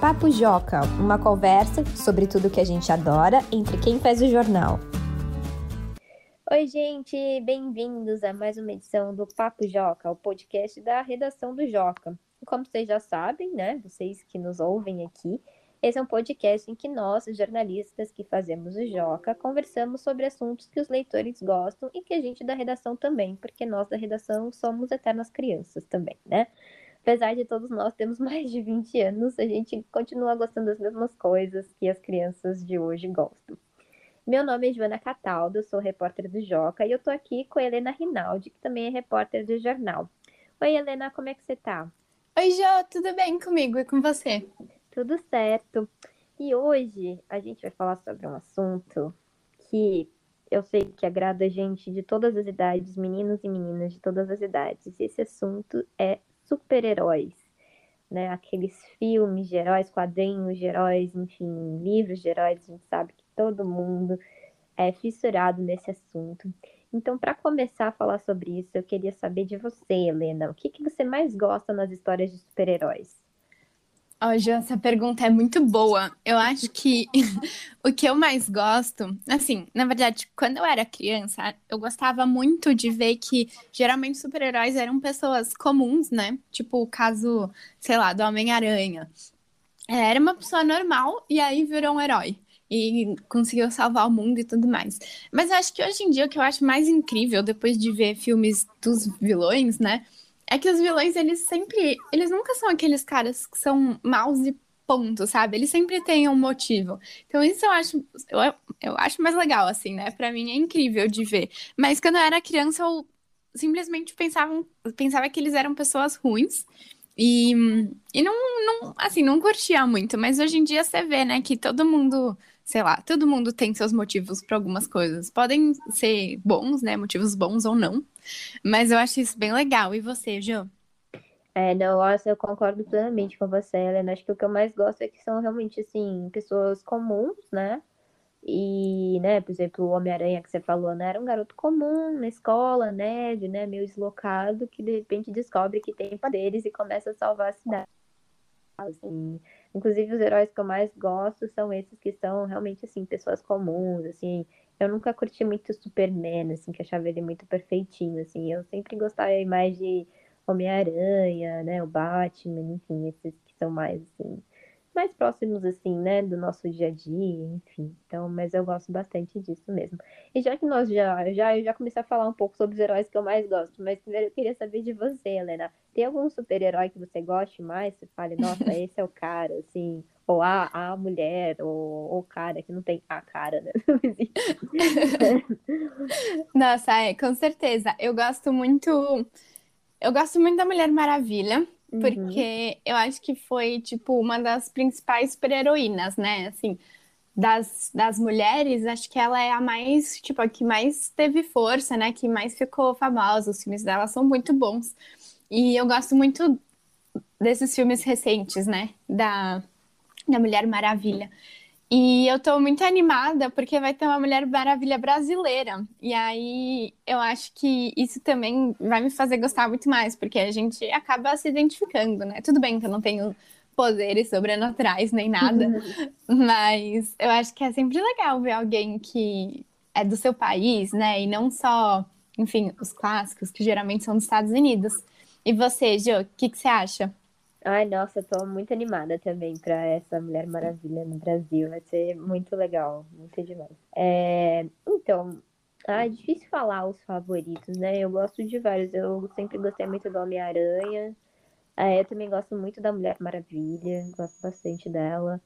Papo Joca, uma conversa sobre tudo que a gente adora entre quem faz o jornal. Oi, gente, bem-vindos a mais uma edição do Papo Joca, o podcast da redação do Joca. Como vocês já sabem, né, vocês que nos ouvem aqui, esse é um podcast em que nós, jornalistas que fazemos o Joca, conversamos sobre assuntos que os leitores gostam e que a gente da redação também, porque nós da redação somos eternas crianças também, né? Apesar de todos nós termos mais de 20 anos, a gente continua gostando das mesmas coisas que as crianças de hoje gostam. Meu nome é Joana Cataldo, sou repórter do Joca e eu tô aqui com a Helena Rinaldi, que também é repórter do jornal. Oi, Helena, como é que você tá? Oi, Jo, tudo bem comigo e com você? Tudo certo. E hoje a gente vai falar sobre um assunto que eu sei que agrada a gente de todas as idades, meninos e meninas de todas as idades. E esse assunto é super-heróis. Né, aqueles filmes de heróis, quadrinhos de heróis, enfim, livros de heróis, a gente sabe que todo mundo é fissurado nesse assunto. Então, para começar a falar sobre isso, eu queria saber de você, Helena, o que, que você mais gosta nas histórias de super-heróis? Hoje essa pergunta é muito boa. Eu acho que o que eu mais gosto, assim, na verdade, quando eu era criança, eu gostava muito de ver que geralmente super-heróis eram pessoas comuns, né? Tipo o caso, sei lá, do Homem-Aranha. Era uma pessoa normal e aí virou um herói e conseguiu salvar o mundo e tudo mais. Mas eu acho que hoje em dia o que eu acho mais incrível, depois de ver filmes dos vilões, né? É que os vilões, eles sempre. Eles nunca são aqueles caras que são maus e ponto, sabe? Eles sempre têm um motivo. Então, isso eu acho. Eu, eu acho mais legal, assim, né? Pra mim é incrível de ver. Mas quando eu era criança, eu simplesmente pensava, pensava que eles eram pessoas ruins. E, e não, não, assim, não curtia muito, mas hoje em dia você vê, né, que todo mundo sei lá, todo mundo tem seus motivos para algumas coisas. Podem ser bons, né? Motivos bons ou não. Mas eu acho isso bem legal. E você, Jo? É, não, eu concordo plenamente com você, Helena. Acho que o que eu mais gosto é que são realmente, assim, pessoas comuns, né? E, né, por exemplo, o Homem-Aranha que você falou, né? Era um garoto comum na escola, nerd, né? Meio deslocado, que de repente descobre que tem poderes e começa a salvar a cidade. Assim, Inclusive, os heróis que eu mais gosto são esses que são realmente, assim, pessoas comuns, assim. Eu nunca curti muito Superman, assim, que achava ele muito perfeitinho, assim. Eu sempre gostava mais de Homem-Aranha, né, o Batman, enfim, esses que são mais, assim, mais próximos, assim, né, do nosso dia a dia, enfim. Então, mas eu gosto bastante disso mesmo. E já que nós já, já, eu já comecei a falar um pouco sobre os heróis que eu mais gosto, mas primeiro eu queria saber de você, Helena. Tem algum super-herói que você goste mais? Você fale, nossa, esse é o cara, assim, ou a, a mulher, ou o cara, que não tem a cara, né? nossa, é, com certeza. Eu gosto muito. Eu gosto muito da Mulher Maravilha. Uhum. Porque eu acho que foi, tipo, uma das principais super-heroínas, né? Assim, das, das mulheres, acho que ela é a mais, tipo, a que mais teve força, né? Que mais ficou famosa. Os filmes dela são muito bons. E eu gosto muito desses filmes recentes, né? Da, da Mulher Maravilha. E eu tô muito animada porque vai ter uma Mulher Maravilha brasileira. E aí eu acho que isso também vai me fazer gostar muito mais, porque a gente acaba se identificando, né? Tudo bem que eu não tenho poderes sobrenaturais nem nada, mas eu acho que é sempre legal ver alguém que é do seu país, né? E não só, enfim, os clássicos que geralmente são dos Estados Unidos. E você, Jo, o que, que você acha? Ai, nossa, tô muito animada também pra essa Mulher Maravilha no Brasil. Vai ser muito legal, muito demais. É, então, ah, é difícil falar os favoritos, né? Eu gosto de vários. Eu sempre gostei muito do Homem-Aranha. É, eu também gosto muito da Mulher Maravilha, gosto bastante dela.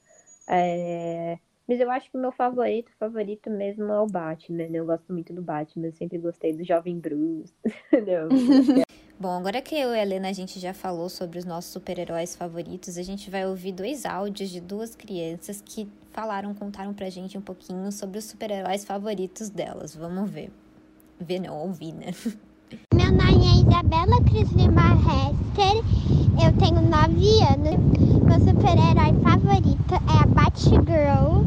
É, mas eu acho que o meu favorito, favorito mesmo é o Batman. Né? Eu gosto muito do Batman, eu sempre gostei do Jovem Bruce. Bom, agora que eu e a Helena a gente já falou sobre os nossos super-heróis favoritos, a gente vai ouvir dois áudios de duas crianças que falaram, contaram pra gente um pouquinho sobre os super-heróis favoritos delas. Vamos ver. Ver não, ouvir, né? Meu nome é Isabela Cris Lima Hester, eu tenho 9 anos. Meu super-herói favorito é a Batgirl.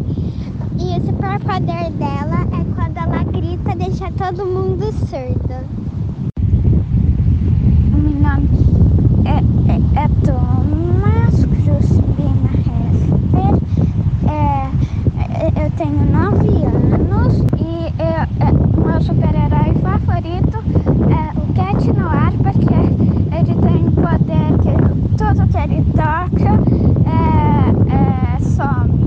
E o superpoder dela é quando ela grita, deixa todo mundo surdo. Meu nome é, é, é Thomas Cruz Lima Hester. toca que ele toca, é, é, some.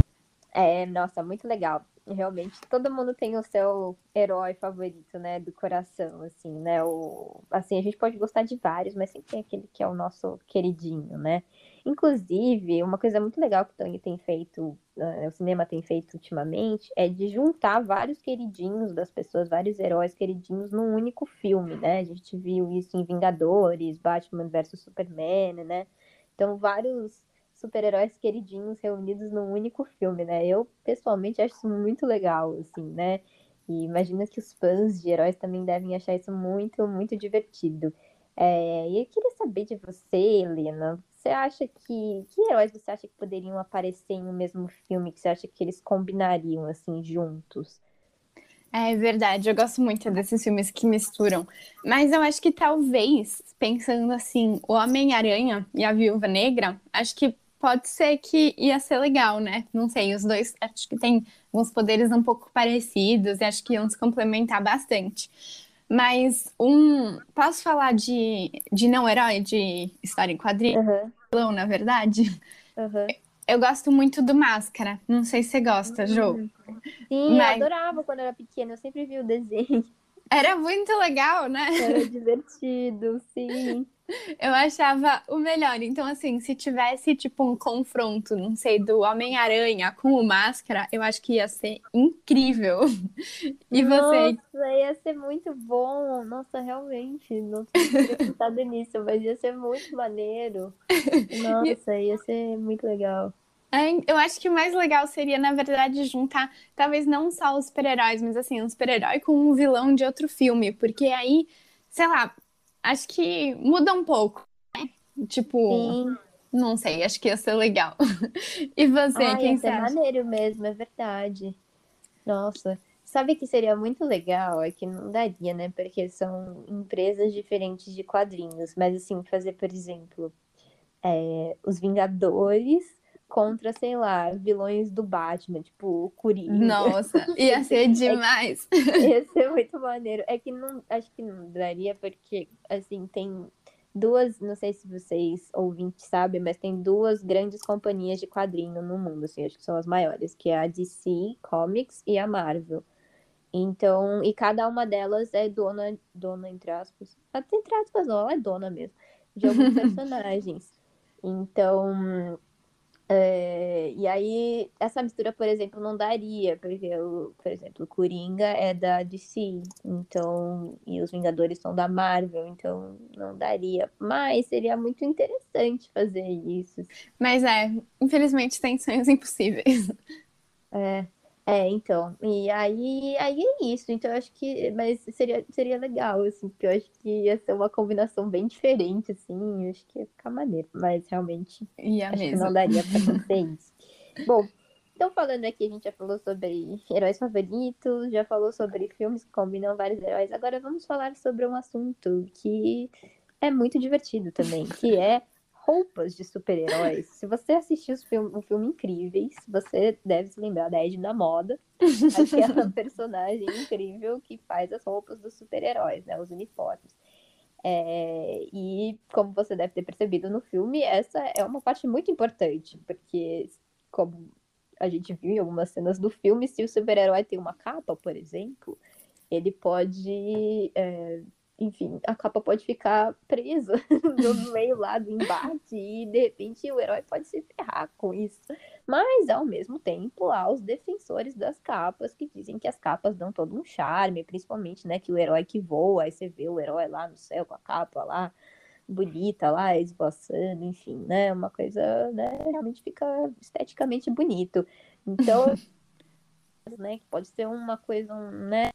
É, nossa, muito legal. Realmente, todo mundo tem o seu herói favorito, né, do coração, assim, né? O, assim, a gente pode gostar de vários, mas sempre tem aquele que é o nosso queridinho, né? Inclusive, uma coisa muito legal que o Tony tem feito, uh, o cinema tem feito ultimamente, é de juntar vários queridinhos das pessoas, vários heróis queridinhos num único filme, né? A gente viu isso em Vingadores, Batman vs Superman, né? Então, vários super-heróis queridinhos reunidos num único filme, né? Eu, pessoalmente, acho isso muito legal, assim, né? E imagino que os fãs de heróis também devem achar isso muito, muito divertido. É, e eu queria saber de você, Helena. Você acha que. Que heróis você acha que poderiam aparecer em um mesmo filme? Que você acha que eles combinariam, assim, juntos? É verdade, eu gosto muito desses filmes que misturam. Mas eu acho que talvez, pensando assim, o Homem-Aranha e a Viúva Negra, acho que pode ser que ia ser legal, né? Não sei, os dois acho que tem alguns poderes um pouco parecidos e acho que iam se complementar bastante. Mas um. Posso falar de, de não herói, de história em quadrinho? Uhum. Na verdade? Uhum. Eu gosto muito do Máscara. Não sei se você gosta, Jo. Uhum. Sim, Mas... eu adorava quando era pequena. Eu sempre vi o desenho. Era muito legal, né? Era divertido, sim. Eu achava o melhor. Então, assim, se tivesse, tipo, um confronto, não sei, do Homem-Aranha com o Máscara, eu acho que ia ser incrível. E você? Nossa, ia ser muito bom. Nossa, realmente. Não tinha pensado nisso, mas ia ser muito maneiro. Nossa, ia ser muito legal. É, eu acho que o mais legal seria, na verdade, juntar, talvez não só os super-heróis, mas assim, um super-herói com um vilão de outro filme. Porque aí, sei lá, acho que muda um pouco, né? Tipo, Sim. não sei, acho que ia ser legal. e você, ah, quem ia ser maneiro mesmo, é verdade. Nossa, sabe que seria muito legal? É que não daria, né? Porque são empresas diferentes de quadrinhos. Mas assim, fazer, por exemplo, é, os Vingadores contra, sei lá, vilões do Batman, tipo o Coringa. Nossa, ia ser é demais. É, ia ser muito maneiro. É que não, acho que não daria porque, assim, tem duas, não sei se vocês ouvintes sabem, mas tem duas grandes companhias de quadrinho no mundo, assim, acho que são as maiores, que é a DC Comics e a Marvel. Então, e cada uma delas é dona, dona entre aspas, até entre aspas não, ela é dona mesmo, de alguns personagens. Então, é, e aí, essa mistura, por exemplo, não daria, porque, o, por exemplo, o Coringa é da DC, então, e os Vingadores são da Marvel, então não daria. Mas seria muito interessante fazer isso. Mas é, infelizmente tem sonhos impossíveis. É. É, então, e aí, aí é isso, então eu acho que, mas seria, seria legal, assim, porque eu acho que ia ser uma combinação bem diferente, assim, eu acho que ia ficar maneiro, mas realmente ia acho mesmo. que não daria pra acontecer isso. Bom, então falando aqui, a gente já falou sobre heróis favoritos, já falou sobre filmes que combinam vários heróis, agora vamos falar sobre um assunto que é muito divertido também, que é roupas de super-heróis. Se você assistiu o filme Incríveis, você deve se lembrar da Edna Moda, aquela personagem incrível que faz as roupas dos super-heróis, né? Os uniformes. É, e como você deve ter percebido no filme, essa é uma parte muito importante, porque como a gente viu em algumas cenas do filme, se o super-herói tem uma capa, por exemplo, ele pode é, enfim, a capa pode ficar presa no meio lá do embate e de repente o herói pode se ferrar com isso. Mas ao mesmo tempo há os defensores das capas que dizem que as capas dão todo um charme, principalmente, né, que o herói que voa, aí você vê o herói lá no céu com a capa lá bonita lá, esboçando, enfim, né, uma coisa, né, realmente fica esteticamente bonito. Então, né, que pode ser uma coisa, né,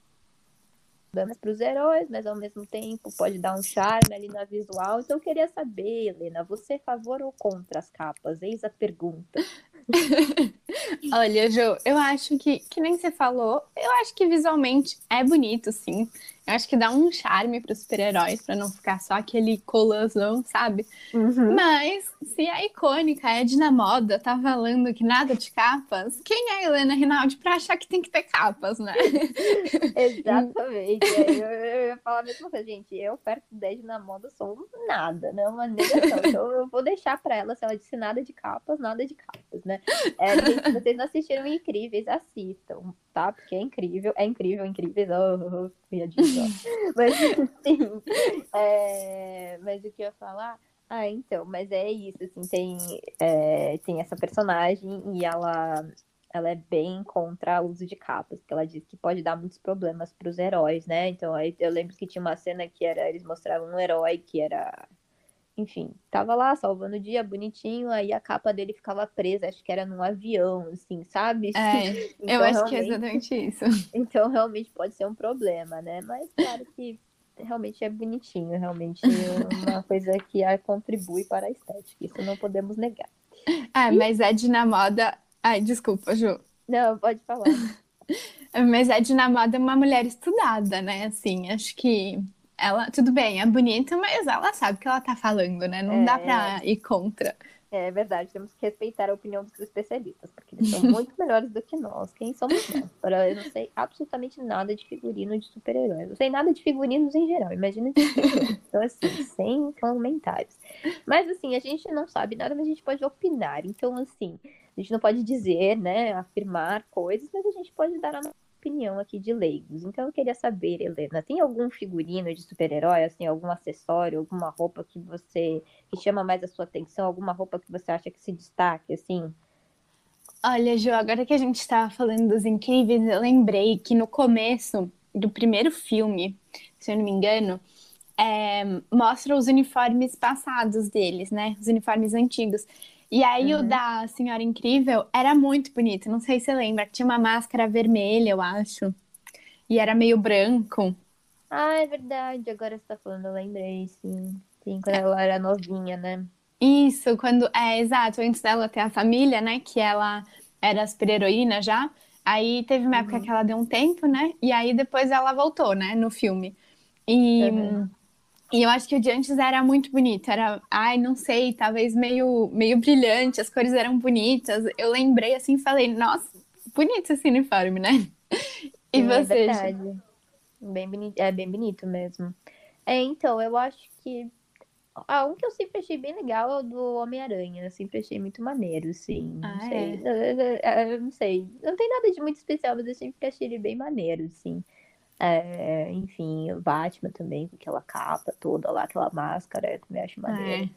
damas para os heróis, mas ao mesmo tempo pode dar um charme ali na visual. Então eu queria saber, Helena, você é favor ou contra as capas? Eis a pergunta. Olha, Jo, eu acho que, que nem você falou, eu acho que visualmente é bonito, sim. Eu acho que dá um charme para os super-heróis, para não ficar só aquele colãozão, sabe? Uhum. Mas se a icônica Edna Moda tá falando que nada de capas, quem é a Helena Rinaldi pra achar que tem que ter capas, né? Exatamente. É, eu, eu ia falar a mesma coisa, gente. Eu, perto da Edna Moda, sou nada, né? Uma negação. Então eu vou deixar pra ela, se ela disse nada de capas, nada de capas, né? É, gente, vocês não assistiram Incríveis, assistam, tá? Porque é incrível, é incrível, incríveis. Oh, oh, oh, Mas, sim. É, mas o que eu ia falar? Ah, então, mas é isso, assim, tem, é, tem essa personagem e ela, ela é bem contra o uso de capas, porque ela diz que pode dar muitos problemas para os heróis, né? Então, aí eu lembro que tinha uma cena que era, eles mostravam um herói que era, enfim, tava lá salvando o dia, bonitinho, aí a capa dele ficava presa, acho que era num avião, assim, sabe? É, então, eu acho que é exatamente isso. Então, realmente pode ser um problema, né? Mas, claro que realmente é bonitinho, realmente é uma coisa que contribui para a estética, isso não podemos negar. Ah, e... mas é de na moda. Ai, desculpa, Ju. Não, pode falar. mas é de na moda uma mulher estudada, né? Assim, acho que ela, tudo bem, é bonita, mas ela sabe o que ela tá falando, né? Não é... dá pra ir contra. É verdade, temos que respeitar a opinião dos especialistas, porque eles são muito melhores do que nós. Quem somos nós? Agora, eu não sei absolutamente nada de figurino de super-heróis. Não sei nada de figurinos em geral, imagina de Então, assim, sem comentários. Mas, assim, a gente não sabe nada, mas a gente pode opinar. Então, assim, a gente não pode dizer, né, afirmar coisas, mas a gente pode dar a nossa opinião aqui de leigos. Então eu queria saber, Helena, tem algum figurino de super-herói, assim, algum acessório, alguma roupa que você que chama mais a sua atenção, alguma roupa que você acha que se destaque, assim? Olha, Ju, agora que a gente estava falando dos incríveis, eu lembrei que no começo do primeiro filme, se eu não me engano, é, mostra os uniformes passados deles, né? Os uniformes antigos. E aí uhum. o da Senhora Incrível era muito bonito. Não sei se você lembra, que tinha uma máscara vermelha, eu acho. E era meio branco. Ah, é verdade. Agora você tá falando, eu lembrei, sim. Sim, quando é. ela era novinha, né? Isso, quando. É, exato, antes dela ter a família, né? Que ela era super-heroína já. Aí teve uma uhum. época que ela deu um tempo, né? E aí depois ela voltou, né? No filme. E. Uhum. E eu acho que o de antes era muito bonito, era, ai, não sei, talvez meio, meio brilhante, as cores eram bonitas. Eu lembrei assim e falei, nossa, bonito esse uniforme, né? E Sim, você? É verdade. Bem bonito, é bem bonito mesmo. É, então, eu acho que ah, um que eu sempre achei bem legal é o do Homem-Aranha. Eu sempre achei muito maneiro, assim. Ah, não sei. É? Eu, eu, não sei. Não tem nada de muito especial, mas eu sempre achei ele bem maneiro, assim. É, enfim, o Batman também, com aquela capa toda lá, aquela máscara, eu também acho maneiro.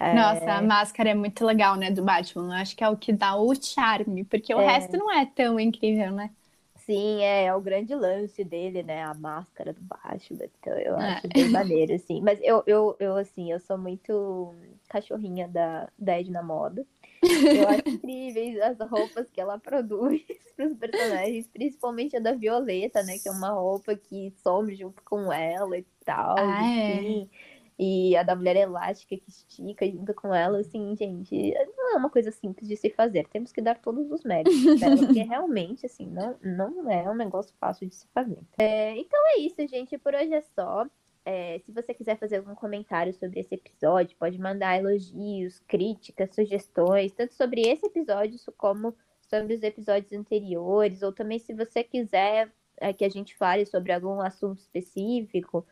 É. Nossa, a máscara é muito legal, né, do Batman. Eu acho que é o que dá o charme, porque o é. resto não é tão incrível, né? Sim, é, é, o grande lance dele, né? A máscara do Batman. Então eu é. acho bem maneiro, assim. Mas eu, eu, eu, assim, eu sou muito cachorrinha da, da Edna Moda. Eu acho incríveis as roupas que ela produz para os personagens, principalmente a da Violeta, né? Que é uma roupa que some junto com ela e tal. Ah, assim. É. E a da mulher elástica que estica junto com ela, assim, gente, não é uma coisa simples de se fazer. Temos que dar todos os méritos dela, porque realmente, assim, não, não é um negócio fácil de se fazer. É, então é isso, gente. Por hoje é só. É, se você quiser fazer algum comentário sobre esse episódio, pode mandar elogios, críticas, sugestões, tanto sobre esse episódio como sobre os episódios anteriores, ou também se você quiser é, que a gente fale sobre algum assunto específico,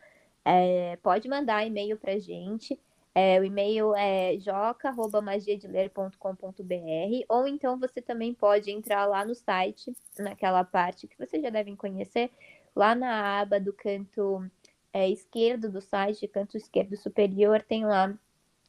é, pode mandar e-mail para gente. É, o e-mail é joca.magiadeler.com.br ou então você também pode entrar lá no site, naquela parte que vocês já devem conhecer, lá na aba do canto é, esquerdo do site, canto esquerdo superior, tem lá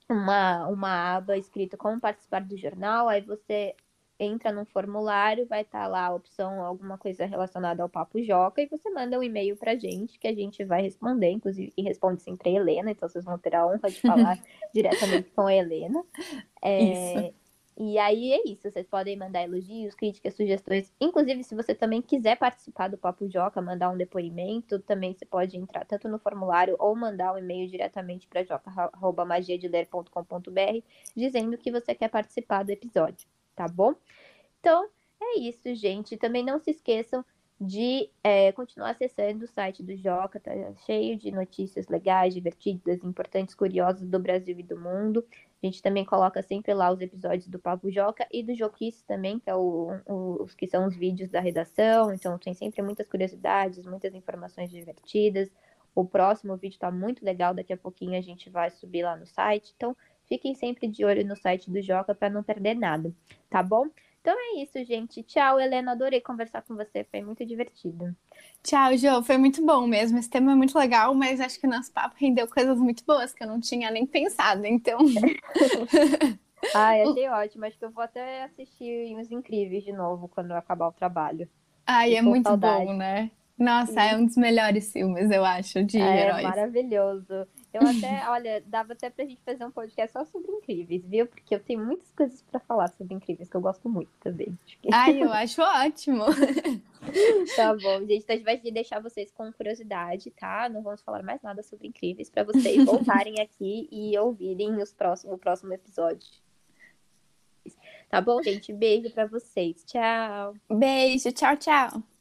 uma, uma aba escrita como participar do jornal, aí você entra num formulário, vai estar tá lá a opção alguma coisa relacionada ao Papo Joca e você manda um e-mail pra gente que a gente vai responder, inclusive, e responde sempre a Helena, então vocês vão ter a honra de falar diretamente com a Helena. É. E aí é isso, vocês podem mandar elogios, críticas, sugestões. Inclusive, se você também quiser participar do Papo Joca, mandar um depoimento, também você pode entrar tanto no formulário ou mandar um e-mail diretamente para joca.magiadeler.com.br dizendo que você quer participar do episódio tá bom? Então, é isso, gente. Também não se esqueçam de é, continuar acessando o site do Joca, tá cheio de notícias legais, divertidas, importantes, curiosas do Brasil e do mundo. A gente também coloca sempre lá os episódios do Papo Joca e do Joquice também, que é o, o, os que são os vídeos da redação. Então tem sempre muitas curiosidades, muitas informações divertidas. O próximo vídeo está muito legal, daqui a pouquinho a gente vai subir lá no site. Então fiquem sempre de olho no site do Joca para não perder nada, tá bom? Então é isso, gente. Tchau, Helena. Adorei conversar com você. Foi muito divertido. Tchau, Jo. Foi muito bom mesmo. Esse tema é muito legal, mas acho que o nosso papo rendeu coisas muito boas que eu não tinha nem pensado. Então. Ai, achei ótimo. Acho que eu vou até assistir Os Incríveis de novo quando acabar o trabalho. Ai, é muito saudade. bom, né? Nossa, Sim. é um dos melhores filmes, eu acho, de é, heróis. É maravilhoso. Eu até, olha, dava até pra gente fazer um podcast só sobre incríveis, viu? Porque eu tenho muitas coisas para falar sobre incríveis que eu gosto muito também. Ai, eu acho ótimo. tá bom, gente. Então a gente vai deixar vocês com curiosidade, tá? Não vamos falar mais nada sobre incríveis para vocês voltarem aqui e ouvirem os próximos, o próximo episódio. Tá bom, gente? Beijo para vocês. Tchau. Beijo, tchau, tchau.